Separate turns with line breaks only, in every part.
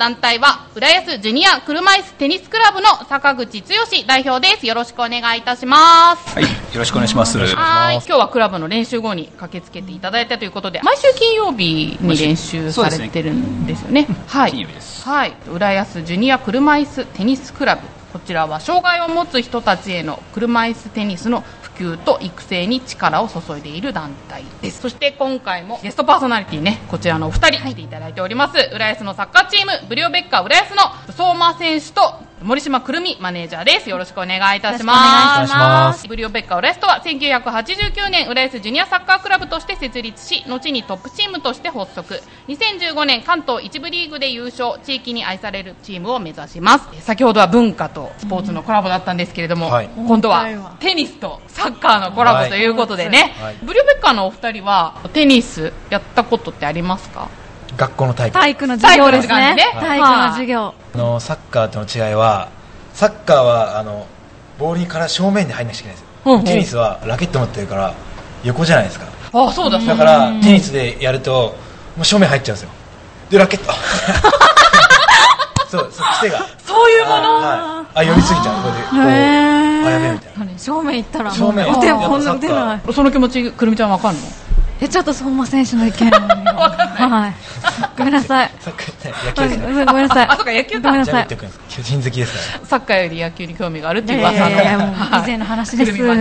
団体は浦安ジュニア車椅子テニスクラブの坂口剛代表です。よろしくお願いいたします。
はい、よろしくお願いします。
はい今日はクラブの練習後に駆けつけていただいたということで毎週金曜日に練習されてるんですよね。はい。
金曜日です。
はい。浦安ジュニア車椅子テニスクラブ。こちらは障害を持つ人たちへの車椅子テニスの普及と育成に力を注いでいる団体です。そして今回もゲストパーソナリティねこちらのお二人来ていただいております、浦安のサッカーチームブリオベッカ浦安の相馬選手と森島くるみマネージャーです。よろしくお願いいたします。
ます。
ブリオベッカ浦安とは1989年浦安ジュニアサッカークラブとして設立し後にトップチームとして発足。2015年関東一部リーグで優勝地域に愛されるチームを目指します。先ほどは文化とスポーツのコラボだったんですけれども、
はい。
今度はテニスとサッカーのコラボということでね、
はい。
ブリオベッカのお二人はテニスやったことってありますか？
学校の体育。
体育の授業ですね。
体育の
授業
あのサッカーとの違いはサッカーはあのボールから正面に入んなきゃいけないんですよ、
うんう。ん
テニスはラケット持ってるから横じゃないですか。
あそうだ。そうだ
だからテニスでやるともう正面入っちゃうんですよ。でラケット。そうそう癖が。
そういうもの？
あ,、はい、あ寄りすぎちゃう。これでこうあやべえみたいな。
何？正面行ったら
正面。
お手
やっぱ
ほん
サッカー。
の出ない
その気持ちくるみちゃんわかんの？
えちょっと相馬選手の意見 はいごめんなさい。
サッカー野
ご
球ですね
めんなさい。
あそうか野球
ごめんなさい。
巨人好きです。から
サッカーより野球に興味があるっていう。噂の
以前の話です。
坂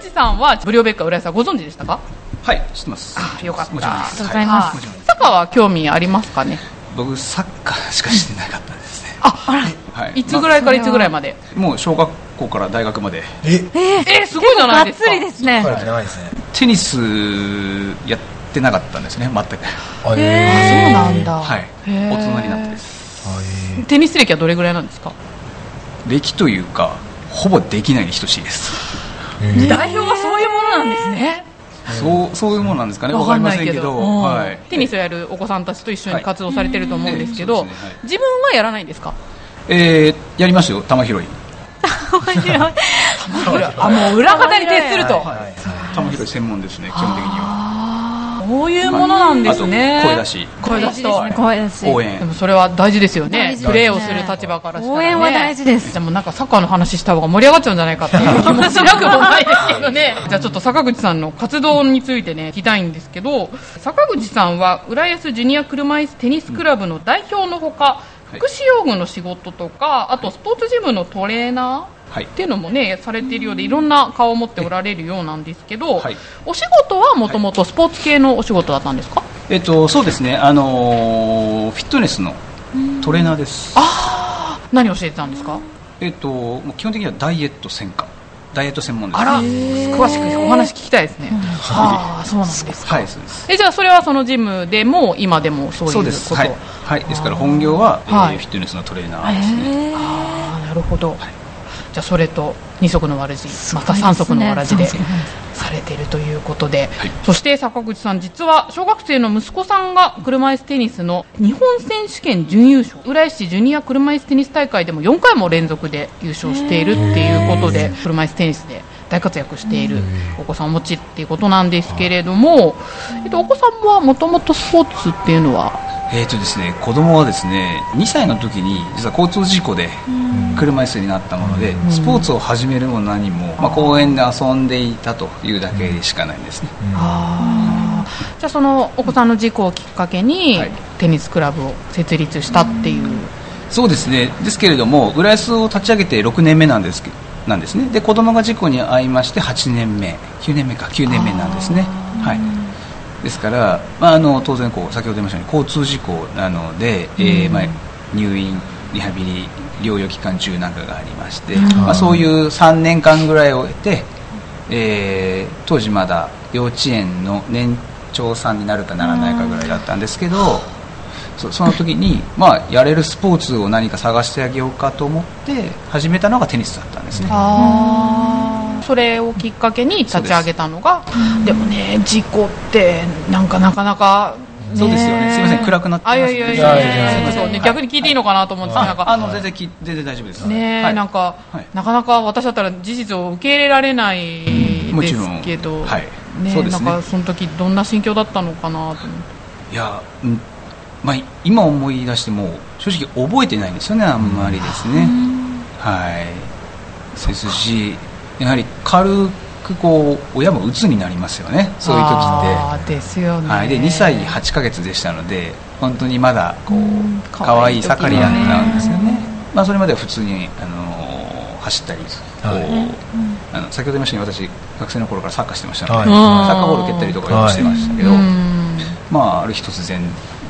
口さんはブリオベッカ浦安はご存知でしたか？
はい、知ってます。
あよかった。
ありがとうございます。
はい。サッカーは興味ありますかね？
僕、サッカーしかしてなかったですね。
あ
はい。
いつぐらいからいつぐらいまで？
まもう小学校から大学まで。
え
えーすごいじゃないですか。
がっつりですね。
彼長いですね。
テニスやってなかったんですね、全く。
あ
そうなんだ。
はい。大人になってです。
テニス歴はどれぐらいなんですか？
歴というか、ほぼできないに等しいです。
代表はそういうものなんですね。
そう、そういうものなんですかね、わかりませんけど、はい。
テニスをやるお子さんたちと一緒に活動されてると思うんですけど自分はやらないんですか？
えー、やりますよ、球拾い。
面白い。
あもう裏方に徹すると。
はいはい
球拾い専門ですね、基本的には。
そういうものなんですね。
声出し。
声出しと
声出し。
応援。
で。もそれは大事ですよね。プレーをする立場からしたら、ね、
応援は大事です。
でもなんかサッカーの話した方が盛り上がっちゃうんじゃないかっていう気もしなくもないですけどね。じゃあちょっと坂口さんの活動についてね聞きたいんですけど坂口さんは浦安ジュニア車椅子テニスクラブの代表のほか、
い。
福祉用具の仕事とかあとスポーツジムのトレーナー
はい
っていうのもねされているようでいろんな顔を持っておられるようなんですけど、
はい
お仕事はもともとスポーツ系のお仕事だったんですか、
えっと、そうですね、あのーフィットネスのトレーナーです。
何教えてたんですか？
えっと、もう基本的にはダイエット専科。ダイエット専門です。
あら詳しくお話聞きたいですね、ああそうなんですか
はい、そうです。
えじゃあそれはそのジムでも今でもそういうこと？
です。はい。はい。ですから本業は、えー
はい
フィットネスのトレーナーですね。
ああなるほど、じゃあそれと二足のわらじまた三足のわらじでされているということで、
はい。
そして坂口さん実は小学生の息子さんが車椅子テニスの日本選手権準優勝浦安市ジュニア車椅子テニス大会でも4回も連続で優勝しているっていうことで車椅子テニスで大活躍しているお子さんをお持ちっていうことなんですけれども、えっと、お子さんはもともとスポーツっていうのは？
えっとですね、子供はですね、2歳の時に実は交通事故で車椅子になったもので、スポーツを始めるも何も、まあ、公園で遊んでいたというだけしかないんですね。
じゃあそのお子さんの事故をきっかけに、
はい
テニスクラブを設立したっていう、
そうですね。ですけれども、浦安を立ち上げて6年目なんですけなんですね。で、子供が事故に遭いまして8年目、9年目か、9年目なんですね。はい。ですから、まあ、あの当然こう先ほど言いましたように交通事故なので、えーまあ、入院リハビリ療養期間中なんかがありまして、まあ、そういう3年間ぐらいを経て、えー当時まだ幼稚園の年長さんになるかならないかぐらいだったんですけどそその時に、まあ、やれるスポーツを何か探してあげようかと思って始めたのがテニスだったんですね。
それをきっかけに立ち上げたのがでもね事故ってなんかなかなか、ね、
そうですよね。すいません暗くなってます
あいやいやい
いやい
や
やいや。
ちょっとね逆に聞いていいのかなと思ってなんか。
あの全然き全然大丈夫です。
ねなんか、
はい。
なかなか私だったら事実を受け入れられないですけど、
はい。
ねなんかその時どんな心境だったのかなと思って。
いや、うんまあ、今思い出しても正直覚えてないんですよねあんまりですね、はい。ですしやはり軽くこう親も鬱になりますよね。そういう時
あ
って。
ーですよね、
はい、で2歳8ヶ月でしたので本当にまだこう
うん
可愛い
い時
ったんですよね、まあ、それまでは普通に、あのー走ったりこう、
はい
あの先ほど言いましたように私学生の頃からサッカーしてましたので、
はい。
サッカーボール蹴ったりとかしてましたけど、
うん。
まあ、ある日突然っ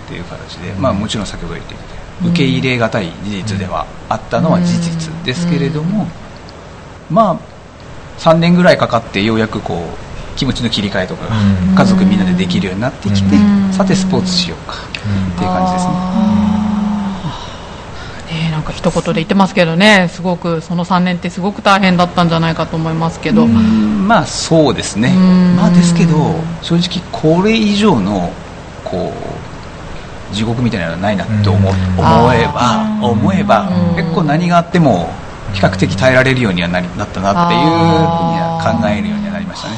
ていう形で、まあ、もちろん先ほど言って受け入れがたい事実ではあったのは事実ですけれども、まあ3年ぐらいかかってようやくこう気持ちの切り替えとか家族みんなでできるようになってきて、
うん。
さてスポーツしようかっていう感じですね。
なんか一言で言ってますけどね。すごくその3年ってすごく大変だったんじゃないかと思いますけど、
うん。まあそうですね。
うん。
まあですけど正直これ以上のこう地獄みたいなのはないなって思思
うん。
えば思えば
うん。
結構何があっても比較的耐えられるようにはなりなったなっていうふうには考えるようにはなりましたね。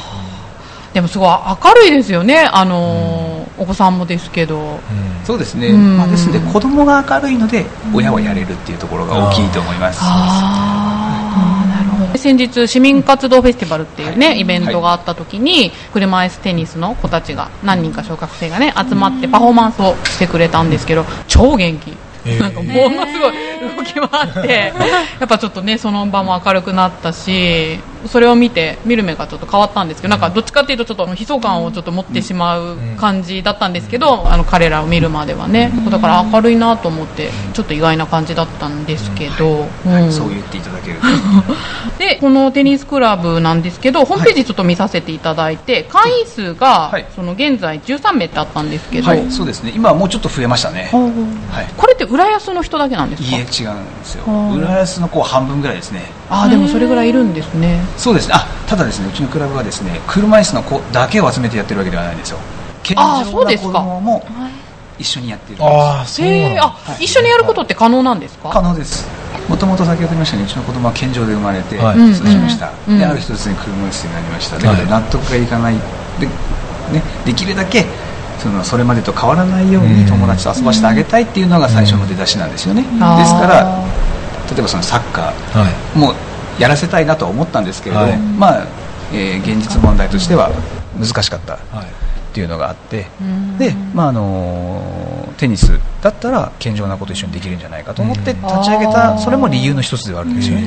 でもすごい明るいですよね。あの、お子さんもですけど。
そうですね、
うん。
まあ、ですので子供が明るいので親はやれるっていうところが大きいと思います。
あー。なるほど。先日市民活動フェスティバルっていうね、
はい。
イベントがあった時に車椅子テニスの子たちが何人か小学生がね集まってパフォーマンスをしてくれたんですけど超元気。
えー。
なんかものすごい動き回ってやっぱちょっとねその場も明るくなったしそれを見て見る目がちょっと変わったんですけどなんかどっちかっていうとちょっと悲壮感をちょっと持ってしまう感じだったんですけどあの彼らを見るまではね。だから明るいなと思ってちょっと意外な感じだったんですけど、うん。
そう言っていただけると。
でこのテニスクラブなんですけどホームページちょっと見させていただいて、会員数が、
はい。
その現在13名ってあったんですけど、
はい。そうですね。今はもうちょっと増えましたね。はい。
これって浦安の人だけなんですか？
いえ違うんですよ。浦安のこう半分ぐらいですね。
ああでもそれぐらいいるんですね。
そうですね。あただですねうちのクラブはですね車椅子の子だけを集めてやってるわけではないんですよ。健常な子
そうですか。
供も一緒にやってるんです。
ああそうなんだ。
へえあ、一緒にやることって可能なんですか？
可能です。もともと先ほど言いましたようにうちの子供は健常で生まれて
はい
育ちました、
うん。
である日突然車椅子になりました。だけど
はい。
納得がいかない。で,、ね、できるだけそのそれまでと変わらないように
うん。
友達と遊ばせてあげたいっていうのが最初の出だしなんですよね、ですから例えばそのサッカー
はい。
もうやらせたいなとは思ったんですけれども、
はい。
まあ、えー現実問題としては難しかったっ
はい
ていうのがあって、
うん。
で、まああのーテニスだったら健常な子と一緒にできるんじゃないかと思って
うん。
立ち上げ
あ
た
ー。
それも理由の一つではあるんですよね。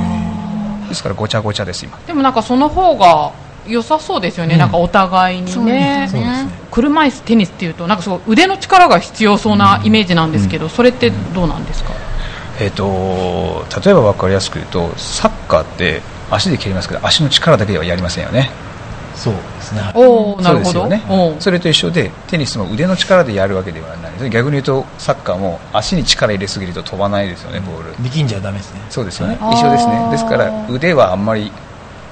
へ
ですからごちゃごちゃです今。
でもなんかその方が良さそうですよね、
うん。
なんかお互いに
そう
ね。
ね
そうですね。
車椅子テニスっていうとなんかすごい腕の力が必要そうなイメージなんですけど、それってどうなんですか、
えっ、と例えば分かりやすく言うとサッカーって足で蹴りますけど足の力だけではやりませんよね。
そうですね。
おおなるほど。
ね。それと一緒でテニスも腕の力でやるわけではない。逆に言うとサッカーも足に力入れすぎると飛ばないですよねボール。
力んじゃダメですね。
そうですよね。
はい
一緒ですね。ですから腕はあんまり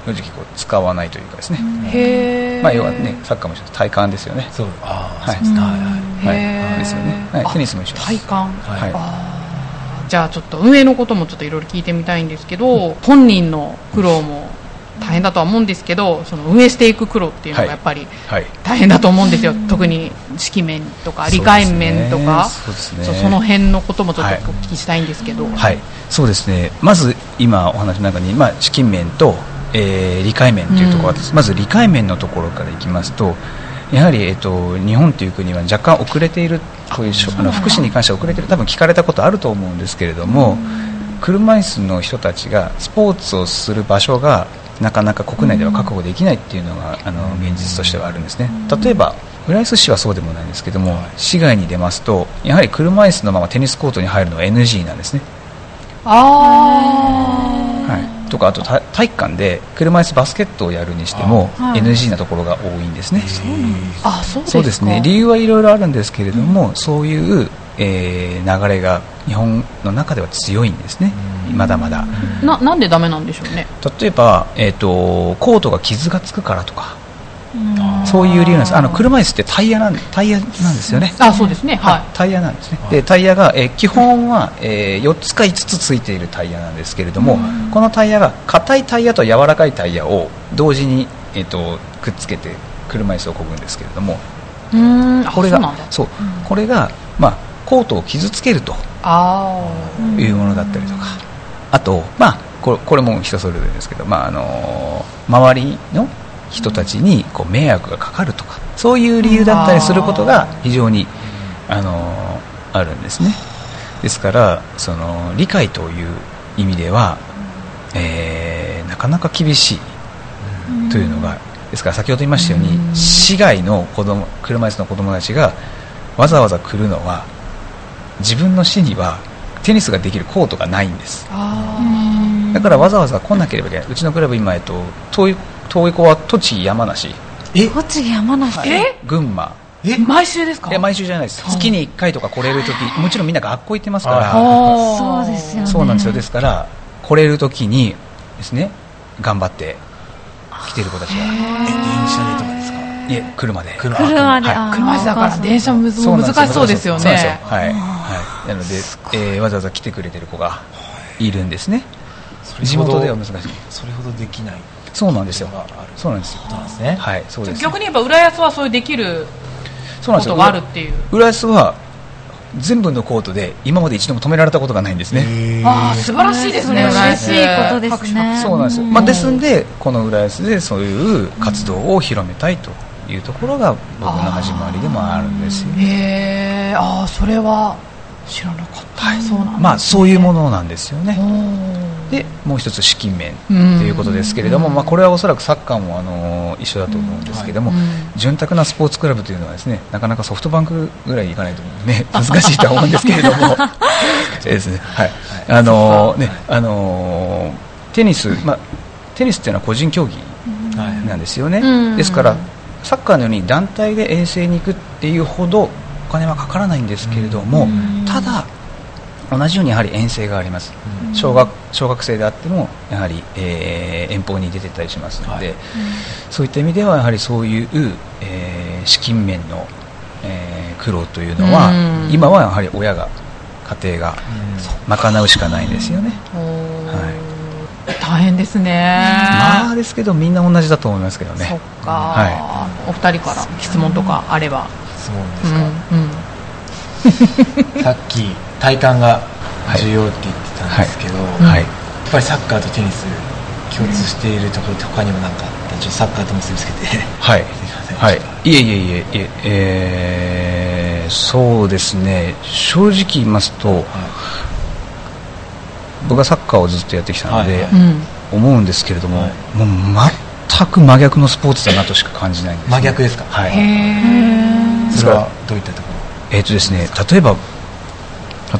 正直こう使わないというかですね、
へえ
まあ要はねサッカーも一緒で体幹ですよね。
そう。ああ
はい。
そうです。ねはい。はい。
ですよね。はい。
あ
テニスも一緒です。
体幹、
はい。
あー。じゃあちょっと運営のこともちょっといろいろ聞いてみたいんですけど、本人の苦労も大変だとは思うんですけどその運営していく苦労っていうのが
はい。
やっぱり
はい。
大変だと思うんですよ、特に指揮面とか理解面とか。
そうですね。
そうその辺のこともちょっ
はい。
とお聞きしたいんですけど、
はい、そうですね。まず今お話の中に、まあ、資金面と、えー理解面というところがあって、まず理解面のところからいきますとやはり、えっと日本という国は若干遅れているこういうあの福祉に関しては遅れている。多分聞かれたことあると思うんですけれども、車椅子の人たちがスポーツをする場所がなかなか国内では確保できないっていうのがあの現実としてはあるんですね。例えば浦安市はそうでもないんですけども、市外に出ますとやはり車椅子のままテニスコートに入るのは NG なんですね。
あ
はい、とかあとた体育館で車椅子バスケットをやるにしても
はい。
NG なところが多いんですね、
ーあそうですか。
そうですね。理由はいろいろあるんですけれども、そういう、えー流れが日本の中では強いんですね、まだまだ。
ななんでダメなんでしょうね。
例えば、えー、とコートが傷がつくからとかそういう理由なんです。あの車椅子ってタイヤなんタイヤなんですよね。
あそうですね。はい。
タイヤなんですね。でタイヤが、えー基本は、え4つか5つついているタイヤなんですけれども、このタイヤが硬いタイヤと柔らかいタイヤを同時に、えー、とくっつけて車椅子をこぐんですけれども。これが
そう
これが、まあコートを傷つけると
あ
いうものだったりとか、あと、まあ、これこれも人それぞれですけど、まあ、あの周りの人たちにこう迷惑がかかるとかそういう理由だったりすることが非常にあのあるんですね。ですからその理解という意味では、えーなかなか厳しいというのがですから先ほど言いましたように市外の子供車椅子の子供たちがわざわざ来るのは自分の市にはテニスができるコートがないんです。
あ
だからわざわざ来なければいけない。うちのクラブ今、えっと、遠い遠い子は栃木、山梨、
え？
栃木山梨？
え？
群馬。
え？
毎週ですか？
いや毎週じゃないです。月に1回とか来れるときもちろんみんな学校行ってますか
は
ら
そうですよね。
そうなんですよ。ですから来れるときにですね頑張って来てる子たちが
え電車でとかですか？
いえ車で。
車。
車で、
はい。
車だから電車むず難しそうですよね。
はい、はい、なので、えーわざわざ来てくれてる子がいるんですね。地元では難しい。
それほどできない
そうなんですよ。そうなんですよ。
ことなんですね。
はいそうです。
逆に言えば浦安はそういうできること
そうなんですよ。
があるっていう。
浦安は全部のコートで今まで一度も止められたことがないんですね、
ああ素晴らしいですね
嬉しいことですね。
そうなんですよ、
うん。
まあ、ですんでこの浦安でそういう活動を広めたいというところが僕の始まりでもあるんですよ。
へえああそれは知らなかった、そうなんですね。
まあそういうものなんですよねでもう一つ資金面と
うん。
いうことですけれども、まあ、これはおそらくサッカーもあの一緒だと思うんですけども、
うん。
潤沢なスポーツクラブというのはですねなかなかソフトバンクぐらいいかないと、ね、難しいとは思うんですけれども。ですね、はい。あのねあのテニス、まあ、テニスっていうのは個人競技
はい。
なんですよね、
うん。
ですからサッカーのように団体で遠征に行くっていうほどお金はかからないんですけれども、
うん。
ただ同じようにやはり遠征があります、
うん。
小学小学生であってもやはり、えー遠方に出てったりしますので、
はい。
そういった意味ではやはりそういう、えー資金面の、えー苦労というのは、
うん。
今はやはり親が家庭が賄うしかないんですよね、は
大変ですね。
まあですけどみんな同じだと思いますけどね。
そっか、
は
お二人から質問とかあれば、
質問
う
ですか、
んうん、
さっき体幹が重要って言ってたんですけど、
はい。
やっぱりサッカーとテニス共通しているところって他にも何かあったらちょっとサッカーと結びつけて。
はい。はい。いえいえいえいえ。えーそうですね。正直言いますと
とは
僕はサッカーをずっとやってきたので、
はいはい。
うん。
思うんですけれども、
はい。
もう全く真逆のスポーツだなとしか感じないんです、
真逆ですか？
はい、
それはどういったとこ
えーとですね、例えば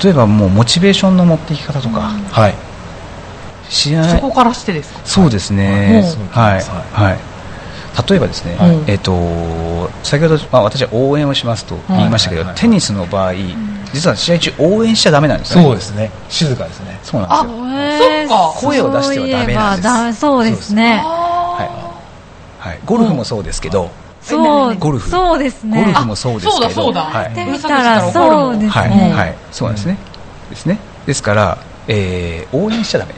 例えばもうモチベーションの持っていき方とか、
ろはい。
試合
そこからしてですか？
そうですね、
はい。
はい、はい、例えばですね、
はい。
えっ、と先ほど、まあ、私は応援をしますと言いましたけど、
はい。
テニスの場合、実は試合中応援しちゃダメなんですよ。ね。
そうですね。静かですね。
そうなんですよ。
へー
そっか。
声を出してはダメなんです。
そうですね。
はい、はい、ゴルフもそうですけど、
そう
ゴルフ。
そうですね。
ゴルフもそうですけど、
あそうだそうだ。
はい、
で見たらそうです
はい、
ね
はい、そうなんですね。ですね。ですから、えー応援しちゃダメ。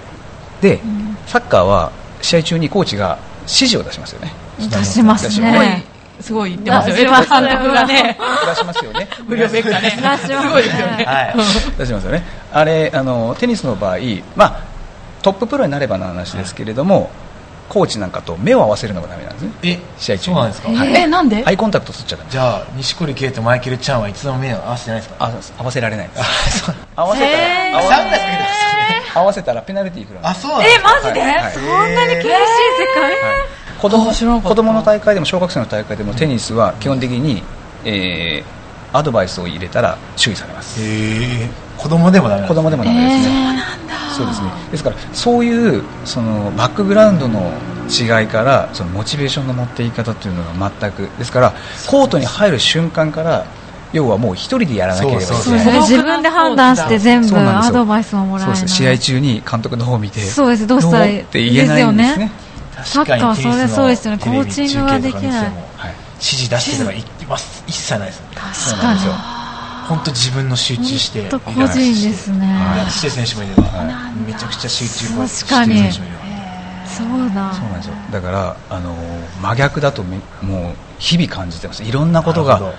で、サッカーは試合中にコーチが指示を出しますよね。
出します
すごい
ね
すごい言ってますよね。
出します
監督がね。
出しますよね。
無料ベッカね。
出します
すごいですよね。
はい。
出しますよね。あれあのテニスの場合、まあトッププロになればの話ですけれども、コーチなんかと目を合わせるのがダメなんですね。
え
試合中に。
そうなんですか、
はい。
えなんで？
アイコンタクト取っちゃダメ。
じゃあ錦織圭とマイケル・チャンはいつでも目を合わせてないですか？
あ合わせられないです。
そう。
合わせたら、
へー。
合わせ
サングラスかけてますね
合わせたらペナルティー食らう。
あそうなんです
え
か
マジで、
はい。
そんなに厳しい世界、
子供子供の大会でも小学生の大会でもテニスは基本的に、えーアドバイスを入れたら注意されます。
子供でもダメなん
子供でもダメですね、そうですね。ですからそういうそのバックグラウンドの違いからそのモチベーションの持っていき方というのが全くですからコートに入る瞬間から要はもう一人でやらなければいけない。
そう
そうですね。自分で判断して全部アドバイスをもらえない。
試合中に監督の方を見て
そうです。どうしたらいい
って言えないんですね。
サッカーはそれそうですよね。コーチングができない。
はい。
指示出してとか言ってます。一切ないです。
そう
確かに。
なんですよ。
本当自分の集中して
本当個人ですね。
やしてる選手もいれば、
は
めちゃくちゃ集中
確
してる選手もいれば。
そうだ。
そうなんですよ。だからあの真逆だとめもう日々感じてます。いろんなことが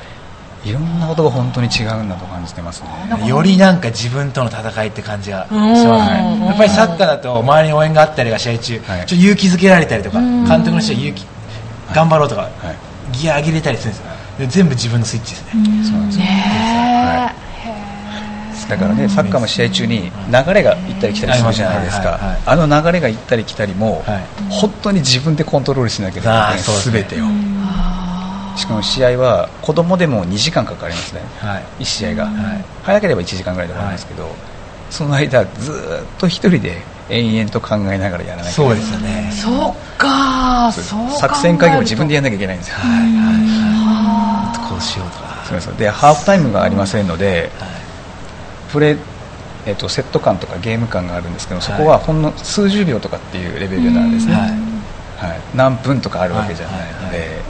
いろんなことが本当に違うんだと感じてますね。
よりなんか自分との戦いって感じがし
うん
ますねやっぱりサッカーだと周りに応援があったりが試合中、
はい。
ちょっと勇気づけられたりとか監督の人は勇気頑張ろうとか、
はい。
ギア上げれたりするんですよ。で全部自分のスイッチですね、
そうなんですよ。
ね
だからねサッカーも試合中に流れが行ったり来たりするじゃないです
はいはいはい。
かあの流れが行ったり来たりも
はい。
本当に自分でコントロールしなきゃいけ
あ
ない。
ーそうですね。
全てを。しかも試合は子供でも2時間かかりますね。
はい。
1試合が。
はい。
早ければ1時間ぐらいで終わるんですけどその間ずーっと一人で延々と考えながらやらなきゃいけ
そう
ない
ですよね。
そっかそう考えると。
作戦会議も自分でやらなきゃいけないんですよ。
はい。はい。はい。こうしようとか。
そうでハーフタイムがありませんので
はい。
プレーえっとセット感とかゲーム感があるんですけどそこはほんの数十秒とかっていうレベルなんですね、
はい
はい、何分とかあるわけじゃないので、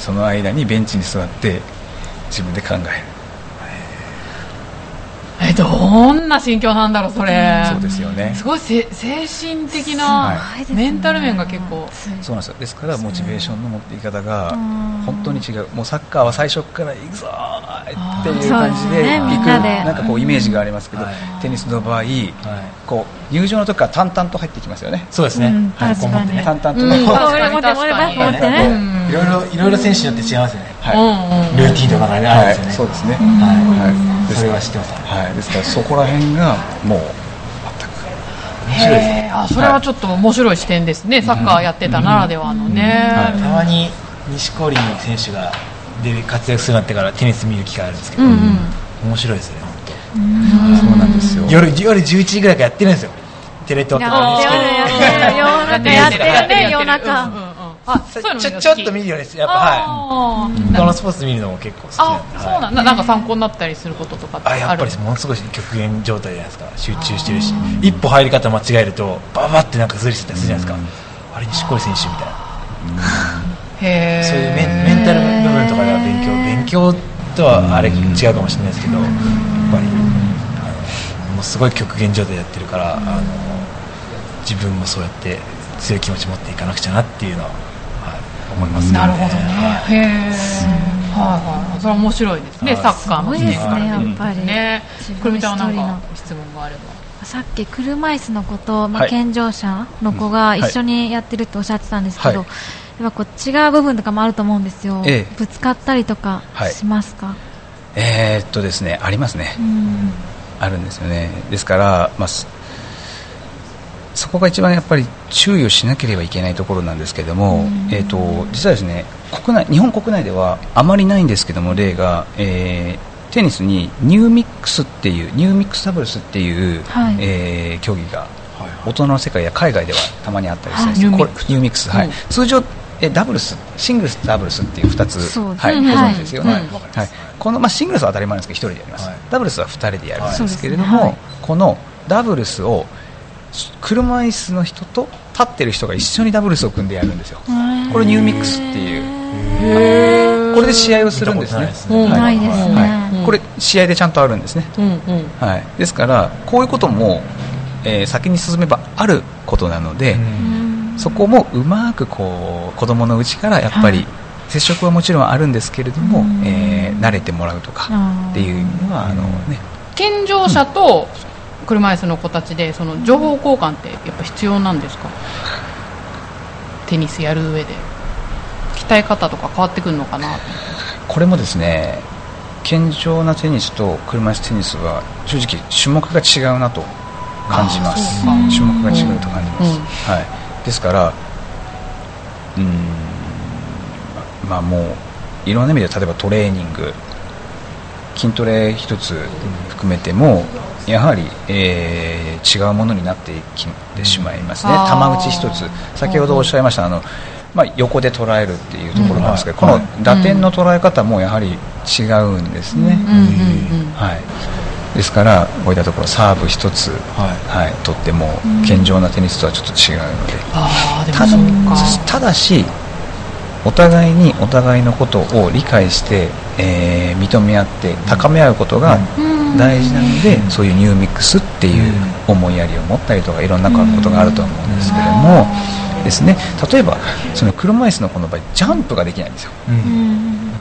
その間にベンチに座って自分で考える、
えどんな心境なんだろうそれ。
そうですよね。
すごいせ精神的
は
な、メンタル面が結構。
そうなんですよ。ですからモチベーションの持っていき方が
うん。
本当に違う。もうサッカーは最初から行くぞーっていう感じ
で
行く
な
んかこうイメージがありますけど、
はい
テニスの場合
はい。
こう入場の時から淡々と入ってきますよね。
そうですね、
うん。
はいこう持ってね。
淡々と。ね、
う
い。ろいろいろいろ選手によって違いますよね。
はい、
うんうん
ルーティンとかがねあるんですよね、
はい、そうですね、
は
はい。
い、それは知ってます。
はい、ですからそこら辺がもう
へー。あそれはちょっと面白い視点ですね、サッカーやってたならではのね、
はい
たまに錦織の選手がで活躍するようになってからテニス見る機会あるんですけど、
うんうん。
面白いですよね
そうなんですよ。
本当夜夜11時ぐらいからやってるんですよ。テレ東とか
やってるやってる。夜中やってるね夜中
うんうんうんあそういうの
ちょちょっと見るようですやっぱはい。他のスポーツ見るのも結構好きなん
あ
で、
そう
はい
なんだ。なんか参考になったりすることとかってある？
あやっぱりものすごい極限状態じゃないですか。集中してるし。一歩入り方間違えるとババってなんかずりしてたりするじゃないですか。あれ錦織選手みたいな。
へー。
そういうメンメンタル部分とかでは勉強勉強とはあれ違うかもしれないですけどやっぱりあのもうすごい極限状態でやってるからあの自分もそうやって強い気持ち持っていかなくちゃなっていうのは、はい、思いますけ
なるほどね。
はい
へえはいはい。それは面白いですね。
はい。
サッカーの視点から
すごいですねやっぱり。
ね。くるみちゃんはなんか質問があれば。
さっき車椅子の子と、まあ
はい。
健常者の子が一緒にやってるっておっしゃってたんですけど、
はい。
やっぱこう違う部分とかもあると思うんですよ、
ええ。
ぶつかったりとか
はい。
しますか、
えーっとですねありますね。
うん。
あるんですよね。ですから、まあ、すそこが一番やっぱり注意をしなければいけないところなんですけれども、えー、と実はですね国内日本国内ではあまりないんですけども例が、えーテニスにニューミックスっていうニューミックスダブルスっていう、
はい。
えー競技が大人の世界や海外ではたまにあったりするんです。
はい。
これニューミックス、はい。
うん。
通常えダブルスシングルスダブルスっていう2つ、はい、
うん
ご存知ですよね、
はい。
はい。この、まあ、シングルスは当たり前なんですけど1人でやります、
はい。
ダブルスは2人でやるんですけれども、このダブルスを車椅子の人と立ってる人が一緒にダブルスを組んでやるんですよ。これニューミックスっていう。これで試合をするんですね。これ試合でちゃんとあるんですね、
うんうん。
はい、ですからこういうことも、えー先に進めばあることなので、そこもうまくこう子供のうちからやっぱり、
はい。
接触はもちろんあるんですけれども、
うん。
えー慣れてもらうとかっていう意味ではあの、ね、
健常者と車椅子の子たちでその情報交換ってやっぱ必要なんですか？テニスやる上で。鍛え方とか変わってくるのかな
これもですね健常なテニスと車椅子テニスは正直種目が違うなと感じます。種目が違うと感じます、
うん
はい、ですからうーんまあもういろんな意味で例えばトレーニング。筋トレ一つ含めてもやはり、えー違うものになってきてしまいますね、玉打ち一つ。先ほどおっしゃいましたあの、まあ、横で捉えるっていうところなんですけど、
うん。
この打点の捉え方もやはり違うんですね、
うんうんうん
はい、ですからこういったところサーブ一つ、
はい。
はい、とっても健常なテニスとはちょっと違うので、ただしお互いにお互いのことを理解して、えー認め合って高め合うことが大事なので、そういうニューミックスっていう思いやりを持ったりとかいろんなことがあると思うんですけども、ですね。例えばその車椅子の子の場合ジャンプができないんですよ、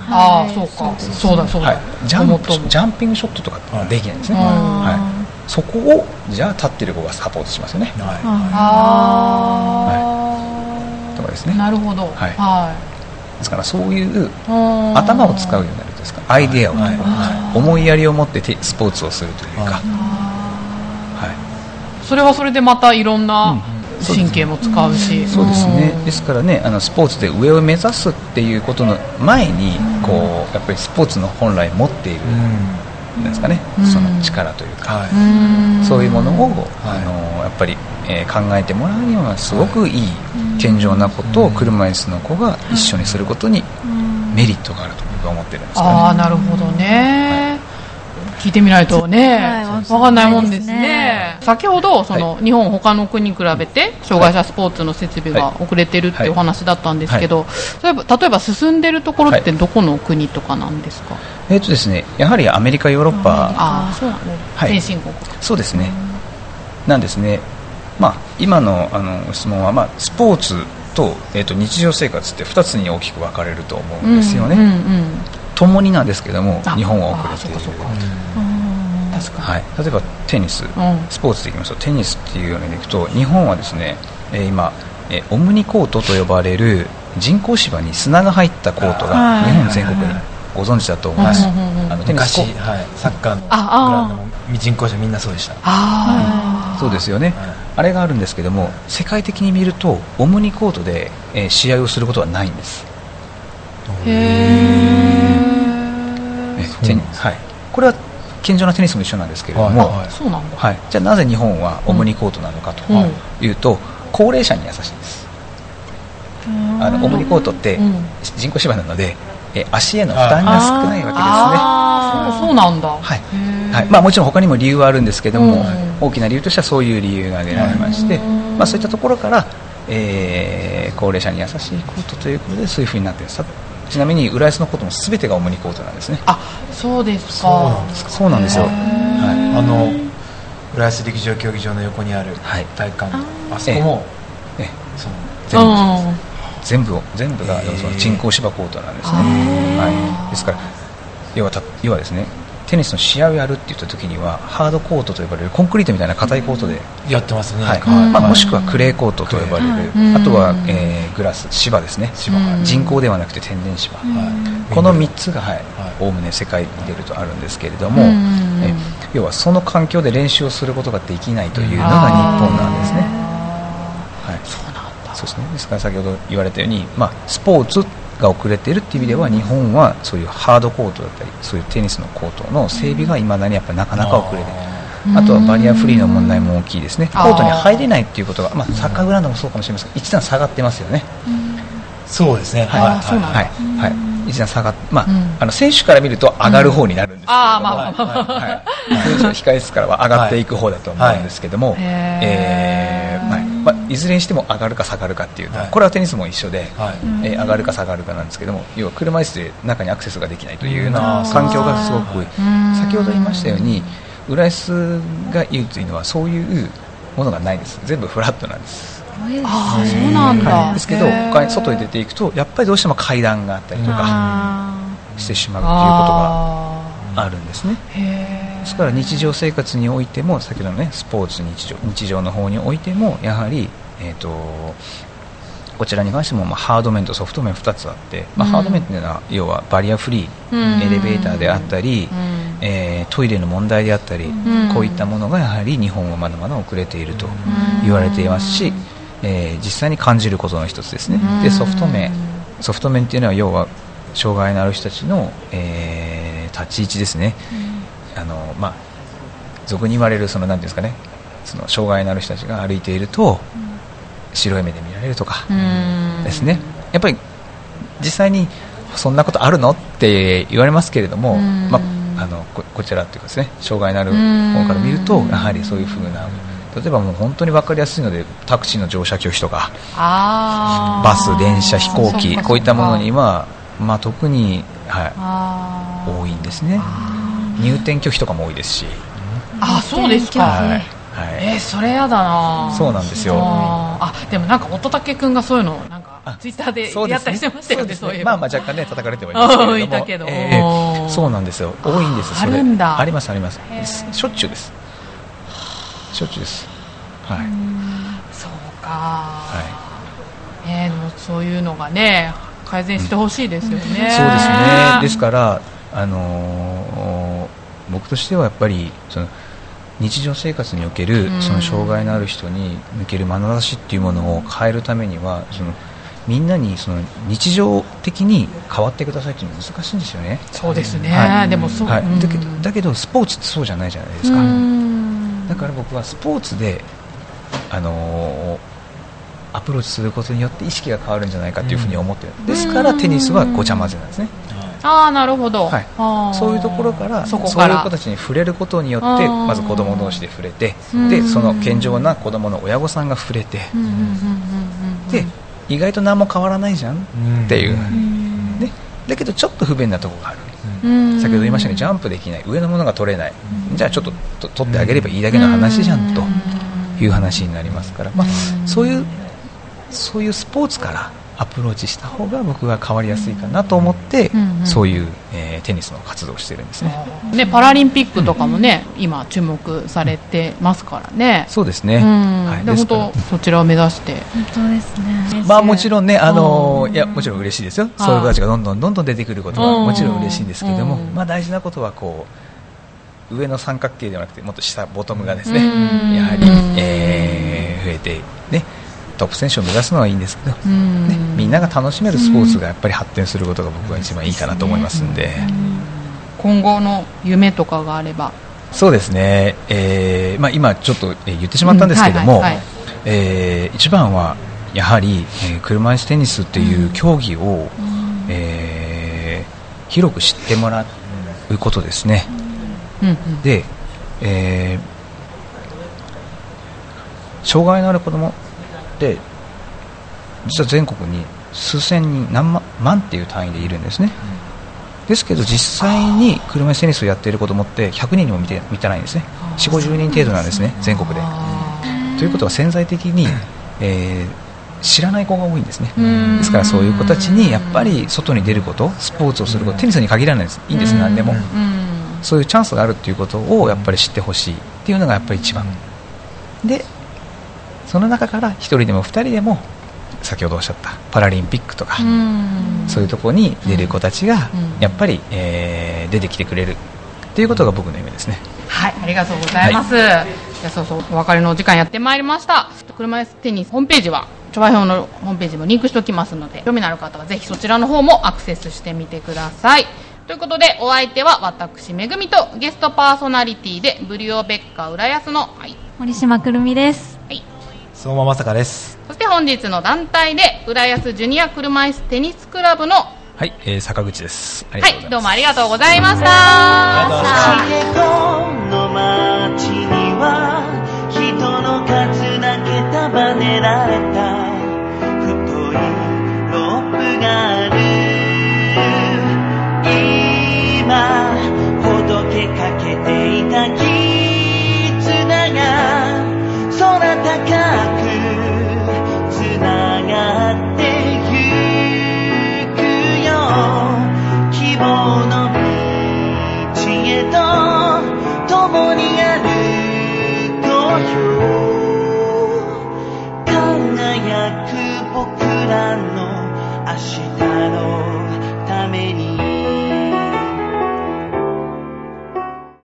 ああそうか。そうだそうだ、
はい、ジャンプジャンピングショットとかできないんですね、
はい
はい、そこをじゃあ立ってる子がサポートしますよね。
は
ああ、
とかですね。
なるほど。
はい。
は
ですからそういう
いうん。
頭を使うようになる。とですか？アイデアを、
はい。
思いやりを持っててスポーツをするというか、
はい。
はい。
それはそれでまたいろんな神経も使うし、
そうですね。
ん
ですからねあのスポーツで上を目指すっていうことの前にこうやっぱりスポーツの本来持っている
いうん。
なんですかね。
うん。
その力というか、
はい。
うん。
そういうものを、
はい。
あのやっぱり、えー考えてもらうにはすごくいい健常なことを車椅子の子が一緒にすることにメリットがあると僕は思ってるんですよね。
ああなるほどね、聞いてみないとね、
はい
わかんないもんですね。
わかんないです
先ほどその、日本他の国に比べて障害者スポーツの設備が遅れてるっていうお話だったんですけど、例えば例えば進んでるところってどこの国とかなんですか、
えーとですね、やはりアメリカ、ヨーロッパ、
ああそうなんね、
はい。
先進国
そうですね、なんですね、まあ、今のあの質問は、まあ、スポーツと,、えーと日常生活って2つに大きく分かれると思うんですよね、
うんうんうん
共になんですけども、
あ
日本は遅れている
あそうかそうか確か
はい、例えばテニス、スポーツでいきますと、テニスっていうのでいくと、日本はですね、えー今、えーオムニコートと呼ばれる人工芝に砂が入ったコートが
はい。
日本全国にご存知だと思います。
昔、はい、サッカーのグ
ああ
ラウンドも人工者みんなそうでした。
あ
そうですよね、
はい
あれがあるんですけども世界的に見るとオムニコートで、えー試合をすることはないんです、
あへえ
えテニはい、これは健常なテニスも一緒なんですけれども、
はいはい。
そうなんだ。
はい。じゃあなぜ日本はオムニコートなのかと
うん。
いうと、高齢者に優しいです。あのオムニコートって
うん。
人工芝なので、えー足への負担が少ないわけですね。
ああそうなんだ。
はいはい。まあ、もちろん他にも理由はあるんですけども、
うん。
大きな理由としてはそういう理由が挙げられまして、
うん。
まあ、そういったところから、えー高齢者に優しいコートということでそういうふうになっているさちなみに浦安のコートも全てがオムニコートなんですね。
あそうですか。
そうなんですか。
そうなんですよ、は
あの浦安陸上競技場の横にある
はい。
体育館、あそこも
い、え。
その
全部。全部を全部がその人工芝コートなんですね、はい、ですから要はた要はですねテニスの試合をやるって言った時にはハードコートと呼ばれるコンクリートみたいな硬いコートで、
やってますね、
はい。
うん
まあ、もしくはクレーコートと呼ばれる、
うん。
あとは、えーグラス芝ですね。
芝。
うん。
人工ではなくて天然芝、
はい。
この3つがはい
はい。
おおむね世界に出るとあるんですけれども、
うん
え要はその環境で練習をすることができないというのが日本なんですね、はい、そうなんだ。そうですね。ですから先ほど言われたように、まあ、スポーツが遅れているっていう意味では日本はそういうハードコートだったりそういうテニスのコートの整備がいまだにやっぱなかなか遅れている。
うん。
あとはバリアフリーの問題も大きいですね。コ
あー
ートに入れないっていうことが、まあ、サッカーグラウンドもそうかもしれませんが一段下がってますよね
そうですね、
あーそうなんだ
はい、はい、一段下がっまあ、
うん
あの選手から見ると上がる方になるんですけれども、
あーまあまあ
はいはい控え室からは上がっていく方だと思うんですけども、
はいへー
えーはいまあ、いずれにしても上がるか下がるかっていうのは、
はい。
これはテニスも一緒で、
はい。
えー上がるか下がるかなんですけども要は車椅子で中にアクセスができないというよう
うん
な環境がすごく
うん
先ほど言いましたように浦安が言うというのはそういうものがないです。全部フラットなんです。
ああそうなんだ、
はいですけど外に出ていくとやっぱりどうしても階段があったりとか
あ
してしまうということが
あ
あるんですね
ーへー
ですから日常生活においても先ほどのねスポーツ日常日常の方においてもやはり、えー、とこちらに関しても、まあ、ハード面とソフト面2つあって、まあ
うん。
ハード面っていうのは要はバリアフリー、
うん。
エレベーターであったり、
うん。
えートイレの問題であったり、
ん。
こういったものがやはり日本はまだまだ遅れていると言われていますし、えー実際に感じることの一つですね、でソフト面。ソフト面っていうのは要は障害のある人たちの、えー立ち位置ですね、あのまあ、俗に言われるそのなんですかねその障害のある人たちが歩いていると、白い目で見られるとか
うん。
ですね、やっぱり実際にそんなことあるのって言われますけれども、
うん。
まあ、あのここちらというかですね障害のある方から見ると
うん。
やはりそういうふうな例えばもう本当に分かりやすいのでタクシーの乗車拒否とかバス電車飛行機こういったものには、まあ、特に、はい、多いんですね入店拒否とかも多いですし、
あそうですか、
はいはい。
えー、それやだな。
そうなんですよ。
あでもなんか乙武君がそういうのなんか
あ
ツイッターでやったりしてましたよね
そうです
そういえば。
まあまあ若干ね叩かれてはいますけれどえ
ー
そうなんですよ。多いんです
あるんだ。
ありますあります。しょっちゅうです。しょっちゅうです。はい。
そうか、
は
えー、そういうのがね改善してほしいですよね、
そうですね。ですからあのー僕としてはやっぱりその日常生活における
うん。
その障害のある人に向ける眼差しっていうものを変えるためにはそのみんなにその日常的に変わってくださいっていうのは難しいんですよね。
そうですね、
はい。
でもそう、
はい。
うん。
だけどだけどスポーツってそうじゃないじゃないですか、
うん。
だから僕はスポーツで、あのーアプローチすることによって意識が変わるんじゃないかというふうに思ってる、ですからテニスはごちゃ混ぜなんですね、
ああなるほど、
はい。そういうところから
そこから。
そういう子たちに触れることによってまず子供同士で触れて
うん。
でその健常な子供の親御さんが触れてで意外と何も変わらないじゃんっていう、
うん。
ね、だけどちょっと不便なところがある。
うん。
先ほど言いましたようにジャンプできない。上のものが取れない。じゃあちょっとと取ってあげればいいだけの話じゃんという話になりますから、まあ、そういうそういうスポーツからアプローチした方が僕は変わりやすいかなと思って、
うんうん。
そういう、えーテニスの活動をしてるんですね。
ね、パラリンピックとかもね、今注目されてますからね。
そうですね、
うん。
はい、
で本当そちらを目指して。
本当ですね。
まあもちろんね、あの
うん。
いやもちろん嬉しいですよ、
はい
そういう子たちがどんどんどんどん出てくることは
うん。
もちろん嬉しいんですけども、
うん。
まあ、大事なことはこう上の三角形ではなくてもっと下ボトムがですね、
うん。
やはり、えー増えて、ね、トップ選手を目指すのはいいんですけど、
うん。
ね、なが楽しめるスポーツがやっぱり発展することが僕は一番いいかなと思いますんで。
今後の夢とかがあれば。
そうですね、えーまあ、今ちょっとえー言ってしまったんですけども、一番はやはり、えー車椅子テニスという競技を、えー広く知ってもらうことですね。
うんうん。
で、えー障害のある子供って実は全国に数千人何万万っていう単位でいるんですね、ですけど実際に車椅子テニスをやっている子供って100人にも満たないんですね。4 5 0人程度なんですね全国で。
あ
ということは潜在的に、えー知らない子が多いんですね。
うん。
ですからそういう子たちにやっぱり外に出ることスポーツをすることテニスに限らないです。いいんです何でも。そういうチャンスがあるっていうことをやっぱり知ってほしいっていうのがやっぱり一番。でその中から1人でも2人でも先ほどおっしゃったパラリンピックとか、
うん
そういうところに出る子たちが
うん
やっぱり、えー出てきてくれるっていうことが僕の夢ですね
はい、ありがとうございます。じゃあそうそう、お別れのお時間やってまいりました。車椅子テニスホームページは、調和表のホームページもリンクしておきますので、興味のある方はぜひそちらの方もアクセスしてみてください。ということで、お相手は私、めぐみとゲストパーソナリティで、ブリオベッカ浦安の、はい、
森島くるみです
はい。
相馬まさかです。
そして本日の団体で、浦安ジュニア車椅子テニスクラブの、は
はい、えー坂口です。あり
い、どうもありがとうございました。
ありがとうございました